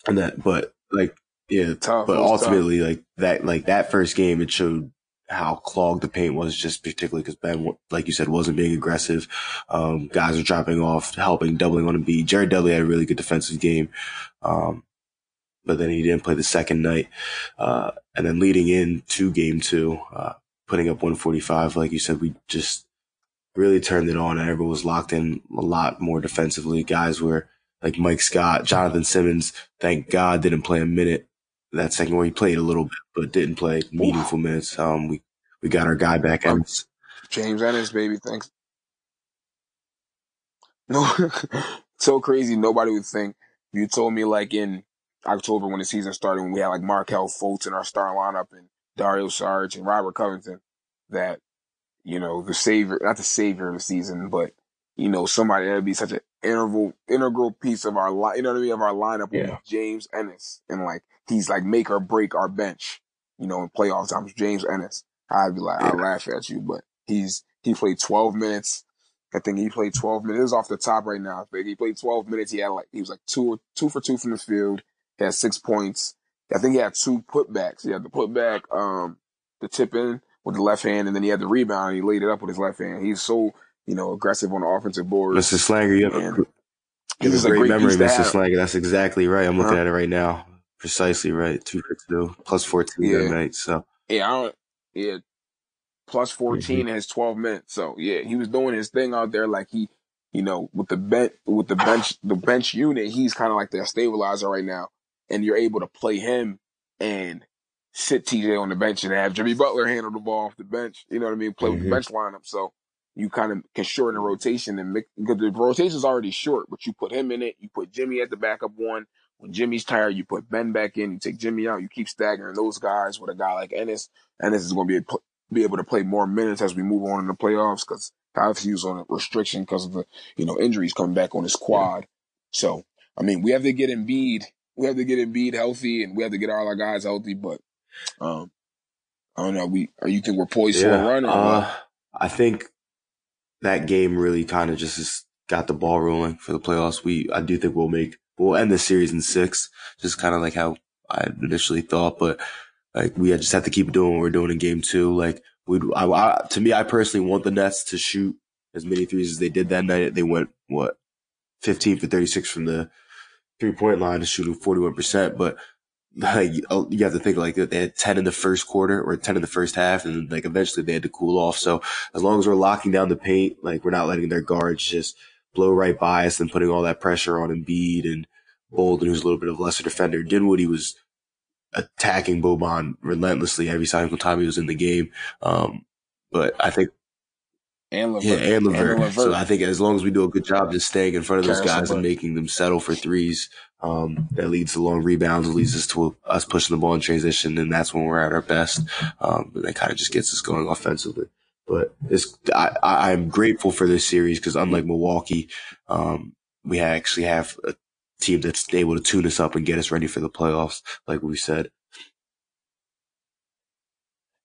and that, but like, yeah, tough, but ultimately, tough. like that, like that first game, it showed how clogged the paint was, just particularly because Ben, like you said, wasn't being aggressive. Um, guys are dropping off, helping, doubling on Embiid. Jared Dudley had a really good defensive game. Um, but then he didn't play the second night. Uh, and then leading in into game two, uh, putting up 145, like you said, we just really turned it on and everyone was locked in a lot more defensively. Guys were like Mike Scott, Jonathan Simmons, thank God didn't play a minute that second where he played a little bit, but didn't play meaningful minutes. Um, we, we got our guy back. Um, James Ennis, baby. Thanks. No, [LAUGHS] so crazy. Nobody would think. You told me like in October when the season started, when we had like Markelle Fultz in our starting lineup and Dario Saric and Robert Covington, that you know the savior, not the savior of the season, but you know somebody that would be such an integral integral piece of our line, you know what I mean, of our lineup yeah. James Ennis, and like he's like make or break our bench, you know, in playoff times. James Ennis, I'd be like, yeah. I laugh at you, but he's he played 12 minutes. I think he played 12 minutes. It was off the top right now. But he played 12 minutes. He had like he was like two two for two from the field. He had six points. I think he had two putbacks. He had the putback, um, the tip in with the left hand, and then he had the rebound. and He laid it up with his left hand. He's so you know aggressive on the offensive board. Mr. Slanger, you have, a, you have a great, great memory, Mr. Slanger. That's exactly right. I'm looking uh-huh. at it right now precisely right. Two for two, plus 14 yeah. that night. So yeah, I don't, yeah, plus 14 mm-hmm. has 12 minutes. So yeah, he was doing his thing out there. Like he, you know, with the bench, with the bench, the bench unit, he's kind of like their stabilizer right now. And you're able to play him and sit TJ on the bench and have Jimmy Butler handle the ball off the bench. You know what I mean? Play mm-hmm. with the mm-hmm. bench lineup. So you kind of can shorten the rotation and make, because the rotation's already short, but you put him in it. You put Jimmy at the backup one. When Jimmy's tired, you put Ben back in. You take Jimmy out. You keep staggering those guys with a guy like Ennis. Ennis is going to be be able to play more minutes as we move on in the playoffs because Tyus was on a restriction because of the you know injuries coming back on his quad. Yeah. So I mean, we have to get Embiid. We have to get Embiid healthy, and we have to get all our guys healthy. But um, I don't know. We or you think we're poised yeah, for a run? Uh, I think that game really kind of just got the ball rolling for the playoffs. We I do think we'll make we'll end the series in six, just kind of like how I initially thought. But like we just have to keep doing what we're doing in game two. Like we, I, I, to me, I personally want the Nets to shoot as many threes as they did that night. They went what 15 for 36 from the three point line to shooting 41 percent, but. Like, you have to think like they had 10 in the first quarter or 10 in the first half and like eventually they had to cool off. So as long as we're locking down the paint, like we're not letting their guards just blow right by us and putting all that pressure on Embiid and Bolden, who's a little bit of a lesser defender. Dinwiddie was attacking Boban relentlessly every single time he was in the game. Um, but I think and LeVert. Yeah, and LeVert. and So I think as long as we do a good job just staying in front of those guys and making them settle for threes, um, that leads to long rebounds. Leads us to us pushing the ball in transition, and that's when we're at our best. Um, and that kind of just gets us going offensively. But it's, I, I'm grateful for this series because unlike Milwaukee, um, we actually have a team that's able to tune us up and get us ready for the playoffs, like we said.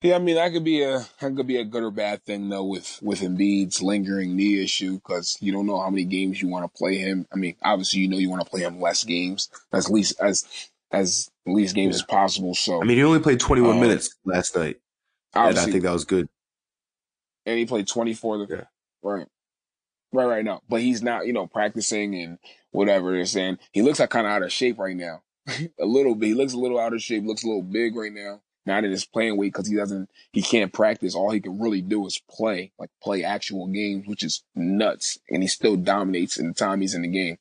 Yeah, I mean that could be a that could be a good or bad thing though with with Embiid's lingering knee issue because you don't know how many games you want to play him. I mean, obviously you know you want to play him less games as least as as least games yeah. as possible. So I mean, he only played 21 um, minutes last night, and I think that was good and he played 24 the, yeah. right. Right, right now. But he's not, you know, practicing and whatever they're saying. He looks like kind of out of shape right now. [LAUGHS] a little bit. He looks a little out of shape, looks a little big right now. Not in his playing weight because he doesn't, he can't practice. All he can really do is play, like play actual games, which is nuts. And he still dominates in the time he's in the game.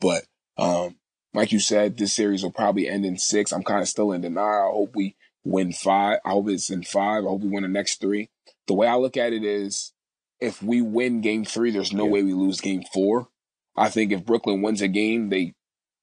But, um, like you said, this series will probably end in six. I'm kind of still in denial. I hope we win five. I hope it's in five. I hope we win the next three. The way I look at it is if we win game three, there's no yeah. way we lose game four. I think if Brooklyn wins a game, they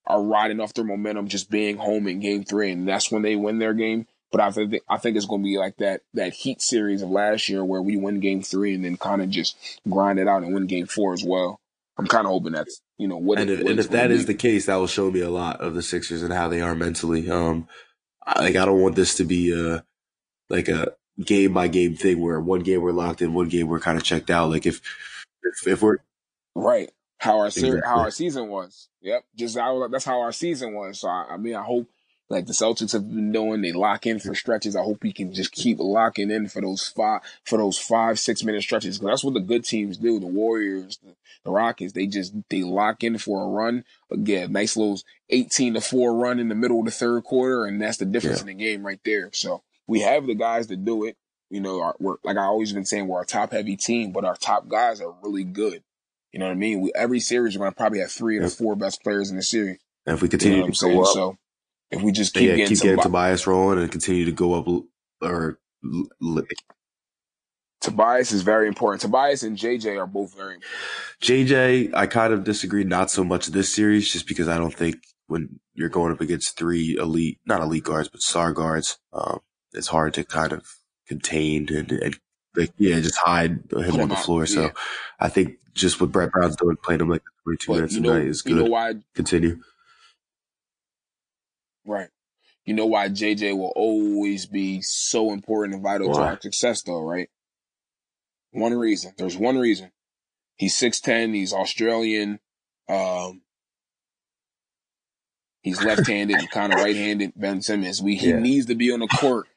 are riding off their momentum just being home in game three, and that's when they win their game. But I think I think it's going to be like that that Heat series of last year where we win game three and then kind of just grind it out and win game four as well. I'm kind of hoping that's you know what. And if, and if that is the case, that will show me a lot of the Sixers and how they are mentally. Um, like I don't want this to be a like a game by game thing where one game we're locked in, one game we're kind of checked out. Like if if, if we're right how our exactly. how our season was. Yep, just how, that's how our season was. So I, I, mean, I hope like the Celtics have been doing, they lock in for stretches. I hope we can just keep locking in for those five for those five six minute stretches because that's what the good teams do. The Warriors, the, the, Rockets, they just they lock in for a run. Again, nice little eighteen to four run in the middle of the third quarter, and that's the difference yeah. in the game right there. So we have the guys to do it. You know, our, we're like I always been saying, we're a top heavy team, but our top guys are really good. You know what I mean? We, every series, we're going to probably have three of the four best players in the series. And if we continue you know to go up, so if we just keep yeah, getting, keep getting Tobias rolling and continue to go up, or Tobias is very important. Tobias and JJ are both very important. JJ, I kind of disagree, not so much this series, just because I don't think when you're going up against three elite, not elite guards, but star guards, um, it's hard to kind of contain and, and like, yeah, just hide him Put on the out. floor. So yeah. I think just what Brett Brown's doing, playing him like 22 but minutes you know, a night is good. You know why? Continue. Right. You know why JJ will always be so important and vital why? to our success, though, right? One reason. There's one reason. He's 6'10, he's Australian. Um, he's left handed and kind of right handed. Ben Simmons. We, he yeah. needs to be on the court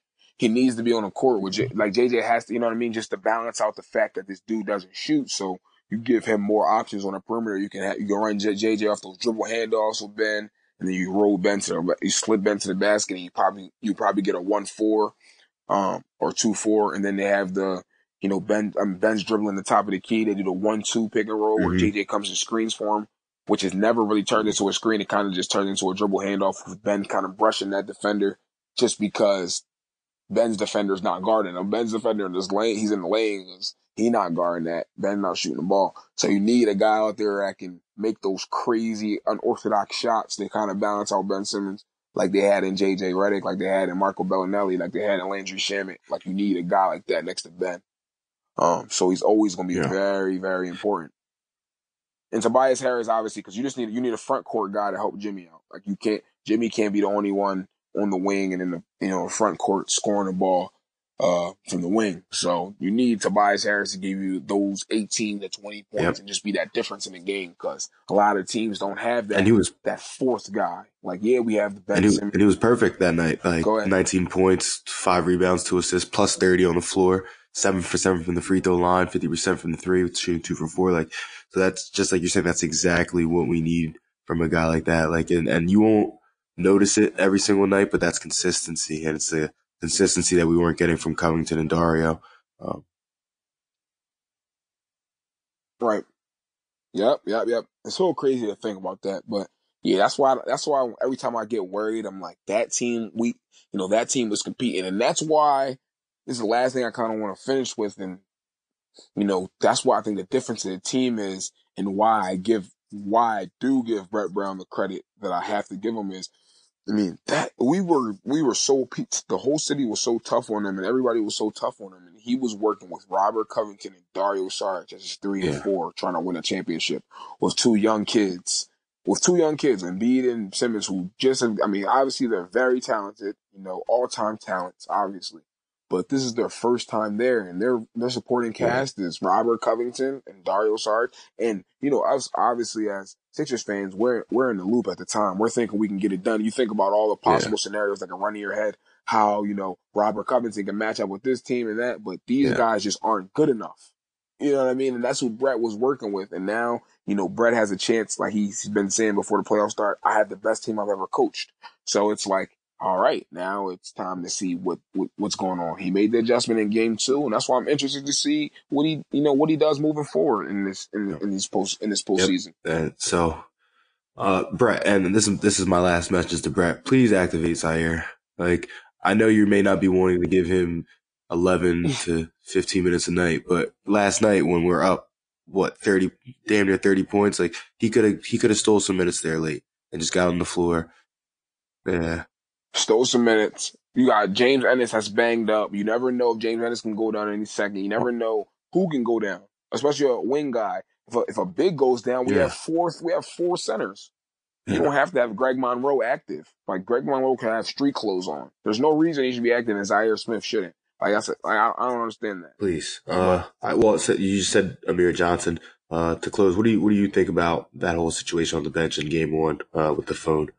he needs to be on the court with J- like JJ has to, you know what I mean, just to balance out the fact that this dude doesn't shoot. So you give him more options on the perimeter. You can have, you can run J- JJ off those dribble handoffs with Ben, and then you roll Ben to the, you slip Ben to the basket, and you probably you probably get a one four, um, or two four, and then they have the you know Ben um, Ben's dribbling the top of the key. They do the one two pick and roll mm-hmm. where JJ comes and screens for him, which has never really turned into a screen. It kind of just turned into a dribble handoff with Ben kind of brushing that defender just because Ben's defender's not guarding him. Ben's defender in this lane, he's in the lanes. He not guarding that. Ben not shooting the ball. So you need a guy out there that can make those crazy, unorthodox shots to kind of balance out Ben Simmons, like they had in JJ Redick, like they had in Marco Belinelli, like they had in Landry Shamet. Like you need a guy like that next to Ben. Um, so he's always going to be yeah. very, very important. And Tobias Harris, obviously, because you just need you need a front court guy to help Jimmy out. Like you can't Jimmy can't be the only one on the wing and in the you know front court scoring the ball uh, from the wing. So you need Tobias Harris to give you those 18 to 20 points yep. and just be that difference in the game because a lot of teams don't have that. And he was that fourth guy. Like, yeah, we have the best. And he, and he was perfect that night. Like 19 points, five rebounds, two assists, plus 30 on the floor, seven for seven from the free throw line, 50% from the three, shooting two for four. Like, so that's just like you're saying, that's exactly what we need from a guy like that. Like, and, and you won't, notice it every single night, but that's consistency, and it's the consistency that we weren't getting from Covington and Dario. Um, right. Yep. Yep. Yep. It's so crazy to think about that, but yeah, that's why. That's why every time I get worried, I'm like, that team, we, you know, that team was competing, and that's why this is the last thing I kind of want to finish with, and you know, that's why I think the difference in the team is, and why I give, why I do give Brett Brown the credit that I have to give him is I mean, that we were we were so the whole city was so tough on him, and everybody was so tough on him, and he was working with Robert Covington and Dario Saric as three yeah. and four, trying to win a championship with two young kids, with two young kids, Embiid and Simmons, who just I mean, obviously they're very talented, you know, all time talents, obviously, but this is their first time there, and their their supporting cast yeah. is Robert Covington and Dario Saric, and you know, us obviously as Sixers fans, we're we're in the loop at the time. We're thinking we can get it done. You think about all the possible yeah. scenarios that can run in your head, how you know Robert Covington can match up with this team and that, but these yeah. guys just aren't good enough. You know what I mean? And that's what Brett was working with. And now, you know, Brett has a chance, like he's been saying before the playoffs start, I have the best team I've ever coached. So it's like all right, now it's time to see what, what, what's going on. He made the adjustment in game two, and that's why I'm interested to see what he you know what he does moving forward in this in, in this post in this postseason. Yep. And so, uh, Brett, and this is this is my last message to Brett. Please activate Zhaire. Like I know you may not be wanting to give him 11 [LAUGHS] to 15 minutes a night, but last night when we're up, what 30, damn near 30 points, like he could have he could have stole some minutes there late and just got on the floor. Yeah, stole some minutes. You got James Ennis that's banged up. You never know if James Ennis can go down any second. You never know who can go down, especially a wing guy. If a, if a big goes down, we yeah. have four. We have four centers. You yeah. don't have to have Greg Monroe active. Like Greg Monroe can have street clothes on. There's no reason he should be active and Zhaire Smith shouldn't. Like I said, like, I, I don't understand that. Please, uh, I, well, you said Amir Johnson. Uh, to close, what do you what do you think about that whole situation on the bench in Game One uh, with the phone?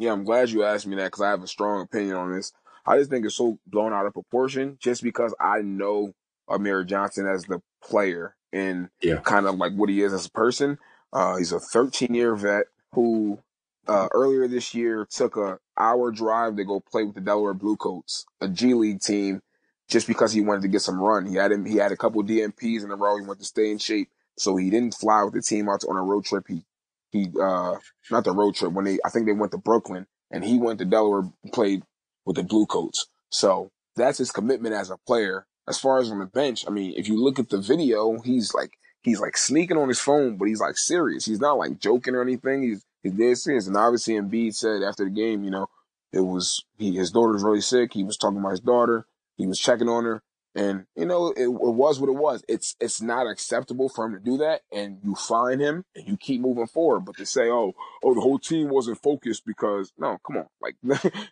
Yeah, I'm glad you asked me that because I have a strong opinion on this. I just think it's so blown out of proportion just because I know Amir Johnson as the player and yeah. kind of like what he is as a person. Uh, he's a 13 year vet who uh, earlier this year took a hour drive to go play with the Delaware Bluecoats, a G League team, just because he wanted to get some run. He had him, he had a couple DNPs in a row. He wanted to stay in shape, so he didn't fly with the team out on a road trip. He he uh not the road trip when they I think they went to Brooklyn and he went to Delaware played with the Bluecoats. So that's his commitment as a player. As far as on the bench, I mean, if you look at the video, he's like he's like sneaking on his phone, but he's like serious. He's not like joking or anything. He's he's dead serious. And obviously Embiid said after the game, you know, it was he his daughter's really sick. He was talking about his daughter. He was checking on her. And you know, it, it, was what it was. It's it's not acceptable for him to do that, and you find him and you keep moving forward. But to say, oh, oh, the whole team wasn't focused because no, come on, like [LAUGHS]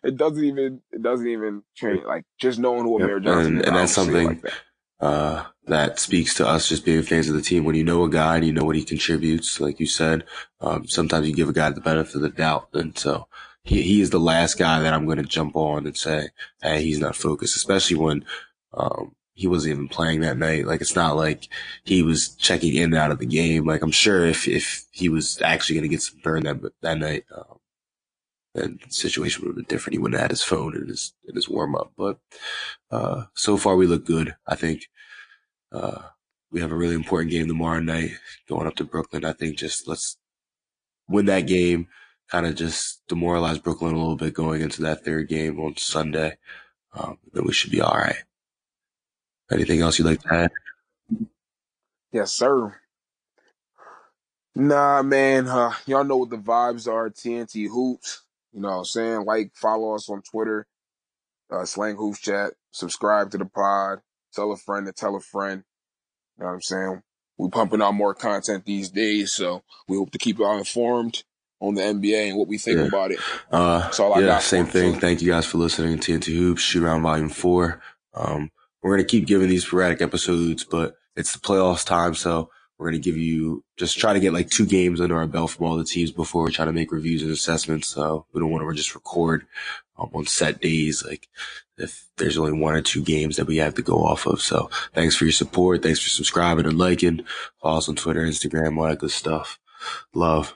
it doesn't even it doesn't even change. Like just knowing who yep. Johnson and, and that's something like that. Uh, that speaks to us just being fans of the team. When you know a guy and you know what he contributes, like you said, um, sometimes you give a guy the benefit of the doubt, and so he he is the last guy that I'm going to jump on and say, hey, he's not focused, especially when um, he wasn't even playing that night. Like it's not like he was checking in and out of the game. Like I'm sure if if he was actually going to get some burn that that night, um, then the situation would have been different. He wouldn't have had his phone in his in his warm up. But uh, so far we look good. I think uh, we have a really important game tomorrow night going up to Brooklyn. I think just let's win that game. Kind of just demoralize Brooklyn a little bit going into that third game on Sunday. Um, then we should be all right. Anything else you'd like to add? Yes, sir. Nah, man. Uh, y'all know what the vibes are. TNT Hoops. You know what I'm saying? Like, follow us on Twitter, uh, Slang Hoops Chat. Subscribe to the pod. Tell a friend to tell a friend. You know what I'm saying? We're pumping out more content these days, so we hope to keep y'all informed on the NBA and what we think yeah. about it. Uh, That's all I yeah, got. Same thing. Thank you guys for listening to TNT Hoops, Shoot Around Volume 4. Um, we're going to keep giving these sporadic episodes, but it's the playoffs time. So we're going to give you just try to get like two games under our belt from all the teams before we try to make reviews and assessments. So we don't want to just record um, on set days. Like if there's only one or two games that we have to go off of. So thanks for your support. Thanks for subscribing and liking. Follow us on Twitter, Instagram, all that good stuff. Love.